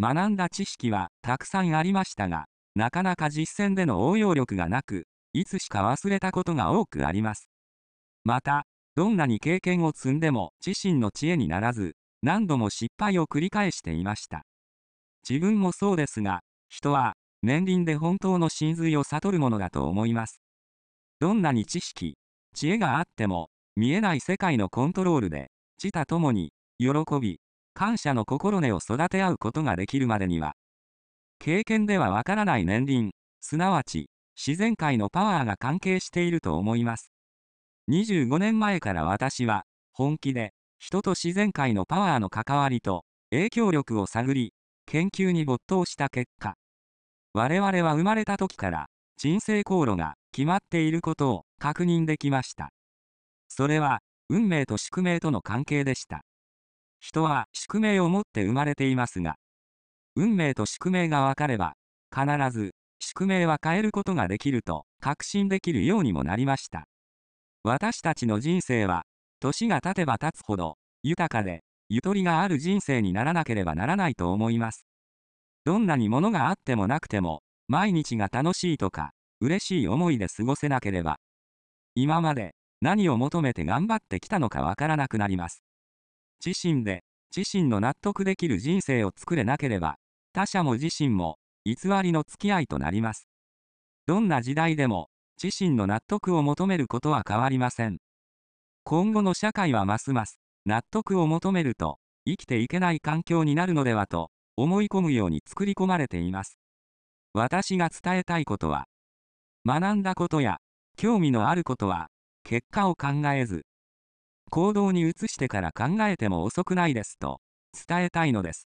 学んだ知識はたくさんありましたが、なかなか実践での応用力がなく、いつしか忘れたことが多くあります。また、どんなに経験を積んでも自身の知恵にならず、何度も失敗を繰り返していました。自分もそうですが、人は年輪で本当の真髄を悟るものだと思います。どんなに知識、知恵があっても、見えない世界のコントロールで、自他ともに、喜び、感謝の心根を育て合うことができるまでには、経験ではわからない年輪、すなわち、自然界のパワーが関係していると思います。25年前から私は、本気で、人と自然界のパワーの関わりと、影響力を探り、研究に没頭した結果、我々は生まれた時から、人生航路が決まっていることを確認できました。それは、運命と宿命との関係でした。人は宿命を持って生まれていますが、運命と宿命が分かれば、必ず宿命は変えることができると確信できるようにもなりました。私たちの人生は、年が経てば経つほど、豊かで、ゆとりがある人生にならなければならないと思います。どんなに物があってもなくても、毎日が楽しいとか、嬉しい思いで過ごせなければ、今まで何を求めて頑張ってきたのかわからなくなります。自身で自身の納得できる人生を作れなければ、他者も自身も偽りの付き合いとなります。どんな時代でも自身の納得を求めることは変わりません。今後の社会はますます納得を求めると生きていけない環境になるのではと思い込むように作り込まれています。私が伝えたいことは、学んだことや興味のあることは結果を考えず、行動に移してから考えても遅くないですと伝えたいのです。